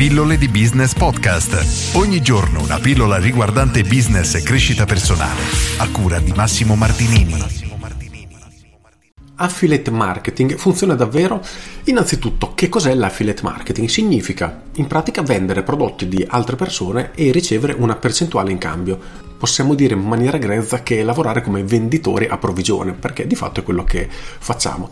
Pillole di Business Podcast. Ogni giorno una pillola riguardante business e crescita personale. A cura di Massimo Martinini. Affiliate marketing funziona davvero? Innanzitutto, che cos'è l'affiliate marketing? Significa in pratica vendere prodotti di altre persone e ricevere una percentuale in cambio. Possiamo dire in maniera grezza che lavorare come venditori a provvigione, perché di fatto è quello che facciamo.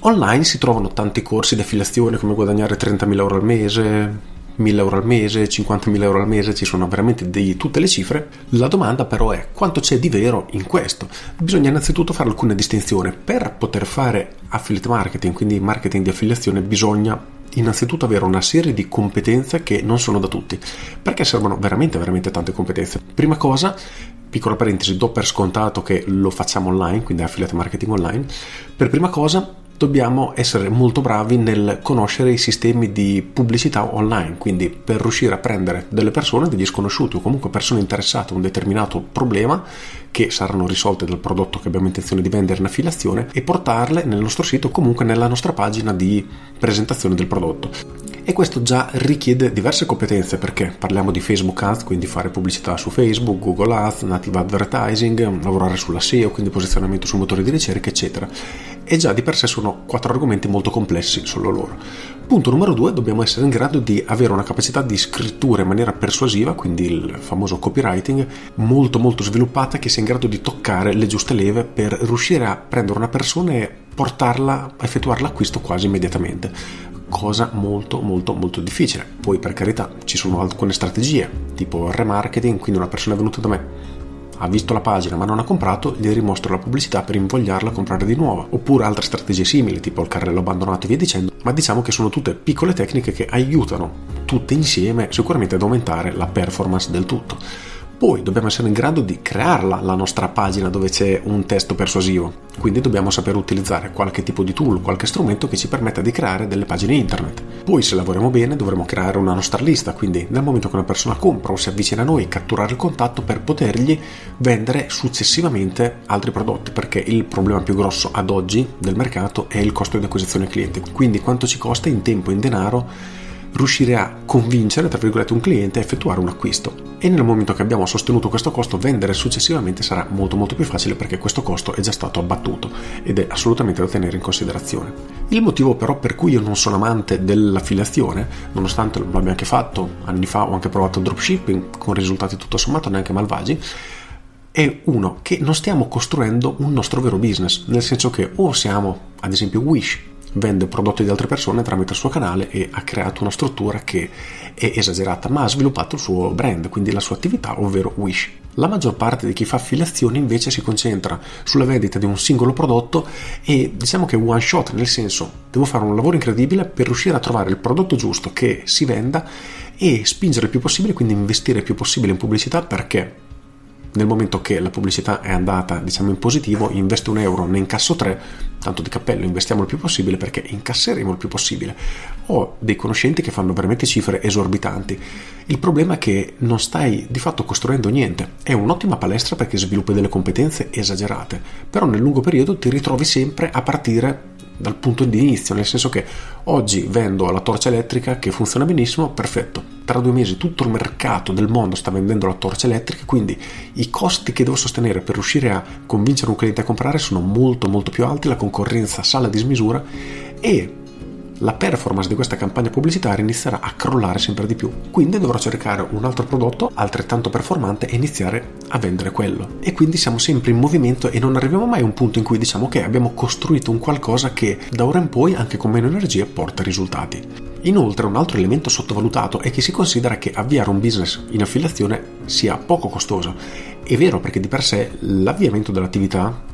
Online si trovano tanti corsi di affiliazione come guadagnare 30.000 euro al mese, 1000 euro al mese, 50.000 euro al mese, ci sono veramente di tutte le cifre. La domanda però è quanto c'è di vero in questo? Bisogna innanzitutto fare alcune distinzioni. Per poter fare affiliate marketing, quindi marketing di affiliazione, bisogna innanzitutto avere una serie di competenze che non sono da tutti, perché servono veramente veramente tante competenze. Prima cosa, piccola parentesi, do per scontato che lo facciamo online, quindi affiliate marketing online. Per prima cosa dobbiamo essere molto bravi nel conoscere i sistemi di pubblicità online, quindi per riuscire a prendere delle persone, degli sconosciuti o comunque persone interessate a un determinato problema che saranno risolte dal prodotto che abbiamo intenzione di vendere in affiliazione e portarle nel nostro sito o comunque nella nostra pagina di presentazione del prodotto e questo già richiede diverse competenze perché parliamo di Facebook Ads, quindi fare pubblicità su Facebook, Google Ads, Native Advertising, lavorare sulla SEO, quindi posizionamento su motori di ricerca, eccetera. E già di per sé sono quattro argomenti molto complessi solo loro. Punto numero due, dobbiamo essere in grado di avere una capacità di scrittura in maniera persuasiva, quindi il famoso copywriting, molto molto sviluppata che sia in grado di toccare le giuste leve per riuscire a prendere una persona e portarla a effettuare l'acquisto quasi immediatamente cosa molto molto molto difficile. Poi per carità ci sono alcune strategie, tipo il remarketing, quindi una persona è venuta da me, ha visto la pagina ma non ha comprato, gli rimostro la pubblicità per invogliarla a comprare di nuovo. Oppure altre strategie simili, tipo il carrello abbandonato e via dicendo, ma diciamo che sono tutte piccole tecniche che aiutano tutte insieme sicuramente ad aumentare la performance del tutto. Poi dobbiamo essere in grado di crearla la nostra pagina dove c'è un testo persuasivo, quindi dobbiamo saper utilizzare qualche tipo di tool, qualche strumento che ci permetta di creare delle pagine internet. Poi se lavoriamo bene dovremo creare una nostra lista, quindi nel momento che una persona compra o si avvicina a noi catturare il contatto per potergli vendere successivamente altri prodotti, perché il problema più grosso ad oggi del mercato è il costo di acquisizione cliente, quindi quanto ci costa in tempo e in denaro riuscire a convincere, tra virgolette, un cliente a effettuare un acquisto. E nel momento che abbiamo sostenuto questo costo, vendere successivamente sarà molto molto più facile perché questo costo è già stato abbattuto ed è assolutamente da tenere in considerazione. Il motivo però per cui io non sono amante dell'affiliazione, nonostante l'abbia anche fatto anni fa, ho anche provato dropshipping con risultati tutto sommato neanche malvagi, è uno che non stiamo costruendo un nostro vero business, nel senso che o siamo ad esempio Wish vende prodotti di altre persone tramite il suo canale e ha creato una struttura che è esagerata, ma ha sviluppato il suo brand, quindi la sua attività, ovvero Wish. La maggior parte di chi fa affiliazioni invece si concentra sulla vendita di un singolo prodotto e diciamo che è one shot, nel senso devo fare un lavoro incredibile per riuscire a trovare il prodotto giusto che si venda e spingere il più possibile, quindi investire il più possibile in pubblicità perché nel momento che la pubblicità è andata diciamo in positivo investo un euro ne incasso tre tanto di cappello investiamo il più possibile perché incasseremo il più possibile. Ho dei conoscenti che fanno veramente cifre esorbitanti. Il problema è che non stai di fatto costruendo niente. È un'ottima palestra perché sviluppi delle competenze esagerate però nel lungo periodo ti ritrovi sempre a partire dal punto di inizio, nel senso che oggi vendo la torcia elettrica che funziona benissimo, perfetto. Tra due mesi tutto il mercato del mondo sta vendendo la torcia elettrica, quindi i costi che devo sostenere per riuscire a convincere un cliente a comprare sono molto molto più alti, la concorrenza sale a dismisura e la performance di questa campagna pubblicitaria inizierà a crollare sempre di più. Quindi dovrò cercare un altro prodotto altrettanto performante e iniziare a vendere quello. E quindi siamo sempre in movimento e non arriviamo mai a un punto in cui diciamo che abbiamo costruito un qualcosa che da ora in poi, anche con meno energia, porta risultati. Inoltre un altro elemento sottovalutato è che si considera che avviare un business in affiliazione sia poco costoso. È vero perché di per sé l'avviamento dell'attività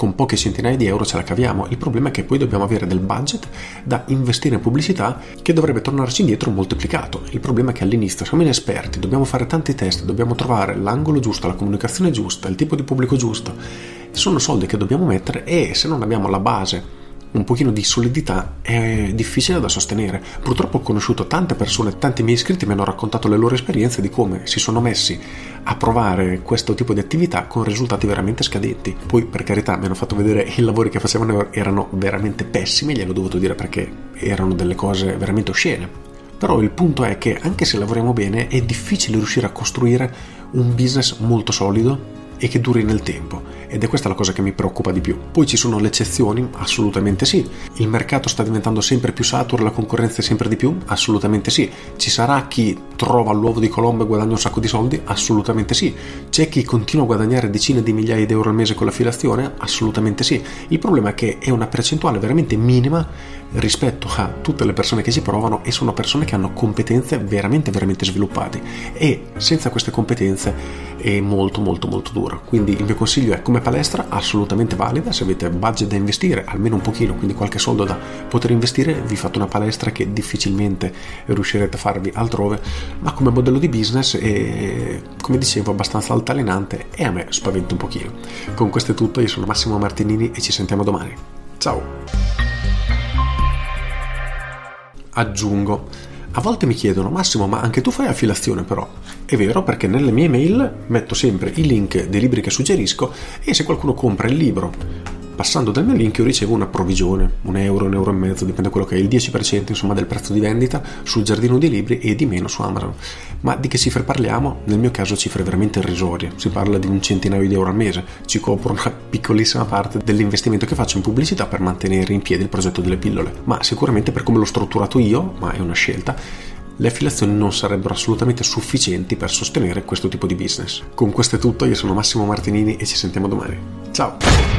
con poche centinaia di euro ce la caviamo. Il problema è che poi dobbiamo avere del budget da investire in pubblicità che dovrebbe tornarci indietro moltiplicato. Il problema è che all'inizio siamo inesperti, dobbiamo fare tanti test, dobbiamo trovare l'angolo giusto, la comunicazione giusta, il tipo di pubblico giusto. Sono soldi che dobbiamo mettere e se non abbiamo la base un pochino di solidità è difficile da sostenere. Purtroppo ho conosciuto tante persone, tanti miei iscritti mi hanno raccontato le loro esperienze di come si sono messi a provare questo tipo di attività con risultati veramente scadenti. Poi per carità mi hanno fatto vedere i lavori che facevano erano veramente pessimi, gliel'ho dovuto dire perché erano delle cose veramente oscene Però il punto è che anche se lavoriamo bene è difficile riuscire a costruire un business molto solido e che duri nel tempo ed è questa la cosa che mi preoccupa di più. Poi ci sono le eccezioni? Assolutamente sì. Il mercato sta diventando sempre più saturo, la concorrenza è sempre di più? Assolutamente sì. Ci sarà chi trova l'uovo di Colombo e guadagna un sacco di soldi? Assolutamente sì. C'è chi continua a guadagnare decine di migliaia di euro al mese con l'affiliazione? Assolutamente sì. Il problema è che è una percentuale veramente minima rispetto a tutte le persone che ci provano e sono persone che hanno competenze veramente veramente sviluppate e senza queste competenze è molto molto molto dura quindi il mio consiglio è come palestra assolutamente valida. Se avete budget da investire almeno un pochino quindi qualche soldo da poter investire vi fate una palestra che difficilmente riuscirete a farvi altrove. Ma come modello di business è come dicevo abbastanza altalenante e a me spaventa un pochino. Con questo è tutto io sono Massimo Martinini e ci sentiamo domani. Ciao! Aggiungo. A volte mi chiedono, Massimo, ma anche tu fai affiliazione però? È vero perché nelle mie mail metto sempre i link dei libri che suggerisco e se qualcuno compra il libro passando dal mio link io ricevo una provvigione, un euro, un euro e mezzo, dipende da quello che è, il 10% insomma del prezzo di vendita sul giardino dei libri e di meno su Amazon. Ma di che cifre parliamo? Nel mio caso cifre veramente irrisorie, si parla di un centinaio di euro al mese, ci copro una piccolissima parte dell'investimento che faccio in pubblicità per mantenere in piedi il progetto delle pillole, ma sicuramente per come l'ho strutturato io, ma è una scelta, le affiliazioni non sarebbero assolutamente sufficienti per sostenere questo tipo di business. Con questo è tutto, io sono Massimo Martinini e ci sentiamo domani. Ciao!